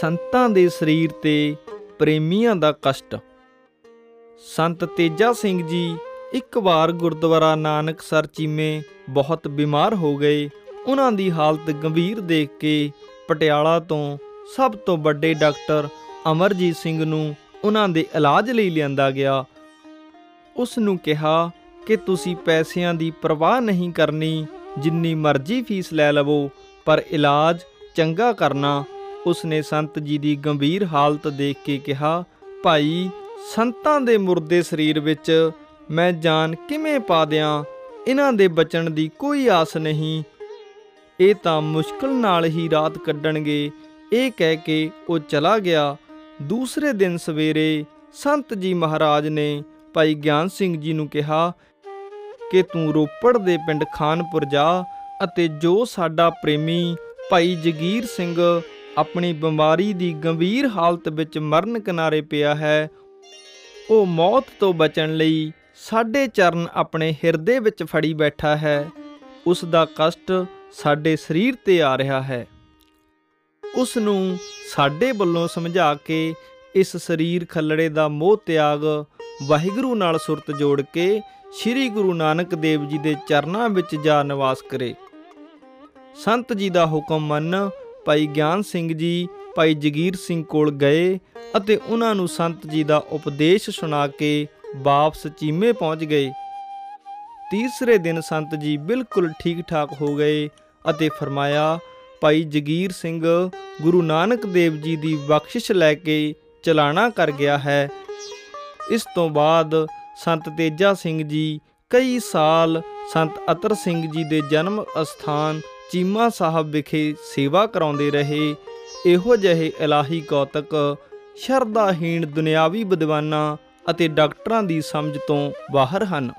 ਸੰਤਾਂ ਦੇ ਸਰੀਰ ਤੇ ਪ੍ਰੇਮੀਆਂ ਦਾ ਕਸ਼ਟ। ਸੰਤ ਤੇਜਾ ਸਿੰਘ ਜੀ ਇੱਕ ਵਾਰ ਗੁਰਦੁਆਰਾ ਨਾਨਕਸਰ ਚੀਮੇ ਬਹੁਤ ਬਿਮਾਰ ਹੋ ਗਏ। ਉਹਨਾਂ ਦੀ ਹਾਲਤ ਗੰਭੀਰ ਦੇਖ ਕੇ ਪਟਿਆਲਾ ਤੋਂ ਸਭ ਤੋਂ ਵੱਡੇ ਡਾਕਟਰ ਅਮਰਜੀਤ ਸਿੰਘ ਨੂੰ ਉਹਨਾਂ ਦੇ ਇਲਾਜ ਲਈ ਲਿਆਂਦਾ ਗਿਆ। ਉਸ ਨੂੰ ਕਿਹਾ ਕਿ ਤੁਸੀਂ ਪੈਸਿਆਂ ਦੀ ਪਰਵਾਹ ਨਹੀਂ ਕਰਨੀ, ਜਿੰਨੀ ਮਰਜ਼ੀ ਫੀਸ ਲੈ ਲਵੋ, ਪਰ ਇਲਾਜ ਚੰਗਾ ਕਰਨਾ ਉਸਨੇ ਸੰਤ ਜੀ ਦੀ ਗੰਭੀਰ ਹਾਲਤ ਦੇਖ ਕੇ ਕਿਹਾ, ਭਾਈ, ਸੰਤਾਂ ਦੇ ਮੁਰਦੇ ਸਰੀਰ ਵਿੱਚ ਮੈਂ ਜਾਨ ਕਿਵੇਂ ਪਾ ਦਿਆਂ? ਇਹਨਾਂ ਦੇ ਬਚਣ ਦੀ ਕੋਈ ਆਸ ਨਹੀਂ। ਇਹ ਤਾਂ ਮੁਸ਼ਕਲ ਨਾਲ ਹੀ ਰਾਤ ਕੱਢਣਗੇ। ਇਹ ਕਹਿ ਕੇ ਉਹ ਚਲਾ ਗਿਆ। ਦੂਸਰੇ ਦਿਨ ਸਵੇਰੇ ਸੰਤ ਜੀ ਮਹਾਰਾਜ ਨੇ ਭਾਈ ਗਿਆਨ ਸਿੰਘ ਜੀ ਨੂੰ ਕਿਹਾ, ਕਿ ਤੂੰ ਰੋਪੜ ਦੇ ਪਿੰਡ ਖਾਨਪੁਰ ਜਾ ਅਤੇ ਜੋ ਸਾਡਾ ਪ੍ਰੇਮੀ ਭਾਈ ਜਗੀਰ ਸਿੰਘ ਆਪਣੀ ਬਿਮਾਰੀ ਦੀ ਗੰਭੀਰ ਹਾਲਤ ਵਿੱਚ ਮਰਨ ਕਿਨਾਰੇ ਪਿਆ ਹੈ। ਉਹ ਮੌਤ ਤੋਂ ਬਚਣ ਲਈ ਸਾਡੇ ਚਰਨ ਆਪਣੇ ਹਿਰਦੇ ਵਿੱਚ ਫੜੀ ਬੈਠਾ ਹੈ। ਉਸ ਦਾ ਕਸ਼ਟ ਸਾਡੇ ਸਰੀਰ ਤੇ ਆ ਰਿਹਾ ਹੈ। ਉਸ ਨੂੰ ਸਾਡੇ ਵੱਲੋਂ ਸਮਝਾ ਕੇ ਇਸ ਸਰੀਰ ਖੱਲੜੇ ਦਾ ਮੋਹ ਤਿਆਗ ਵਾਹਿਗੁਰੂ ਨਾਲ ਸੁਰਤ ਜੋੜ ਕੇ ਸ੍ਰੀ ਗੁਰੂ ਨਾਨਕ ਦੇਵ ਜੀ ਦੇ ਚਰਨਾਂ ਵਿੱਚ ਜਾ ਨਿਵਾਸ ਕਰੇ। ਸੰਤ ਜੀ ਦਾ ਹੁਕਮ ਮੰਨ ਭਾਈ ਗਿਆਨ ਸਿੰਘ ਜੀ, ਭਾਈ ਜਗੀਰ ਸਿੰਘ ਕੋਲ ਗਏ ਅਤੇ ਉਹਨਾਂ ਨੂੰ ਸੰਤ ਜੀ ਦਾ ਉਪਦੇਸ਼ ਸੁਣਾ ਕੇ ਵਾਪਸ ਚੀਮੇ ਪਹੁੰਚ ਗਏ। ਤੀਸਰੇ ਦਿਨ ਸੰਤ ਜੀ ਬਿਲਕੁਲ ਠੀਕ ਠਾਕ ਹੋ ਗਏ ਅਤੇ ਫਰਮਾਇਆ, ਭਾਈ ਜਗੀਰ ਸਿੰਘ, ਗੁਰੂ ਨਾਨਕ ਦੇਵ ਜੀ ਦੀ ਬਖਸ਼ਿਸ਼ ਲੈ ਕੇ ਚਲਾਣਾ ਕਰ ਗਿਆ ਹੈ। ਇਸ ਤੋਂ ਬਾਅਦ ਸੰਤ ਤੇਜਾ ਸਿੰਘ ਜੀ ਕਈ ਸਾਲ ਸੰਤ ਅਤਰ ਸਿੰਘ ਜੀ ਦੇ ਜਨਮ ਅਸਥਾਨ ਚੀਮਾ ਸਾਹਿਬ ਵਿਖੇ ਸੇਵਾ ਕਰਾਉਂਦੇ ਰਹੇ। ਇਹੋ ਜਿਹੇ ਇਲਾਹੀ ਕੌਤਕ ਸ਼ਰਧਾਹੀਣ ਦੁਨਿਆਵੀ ਵਿਦਵਾਨਾਂ ਅਤੇ ਡਾਕਟਰਾਂ ਦੀ ਸਮਝ ਤੋਂ ਬਾਹਰ ਹਨ।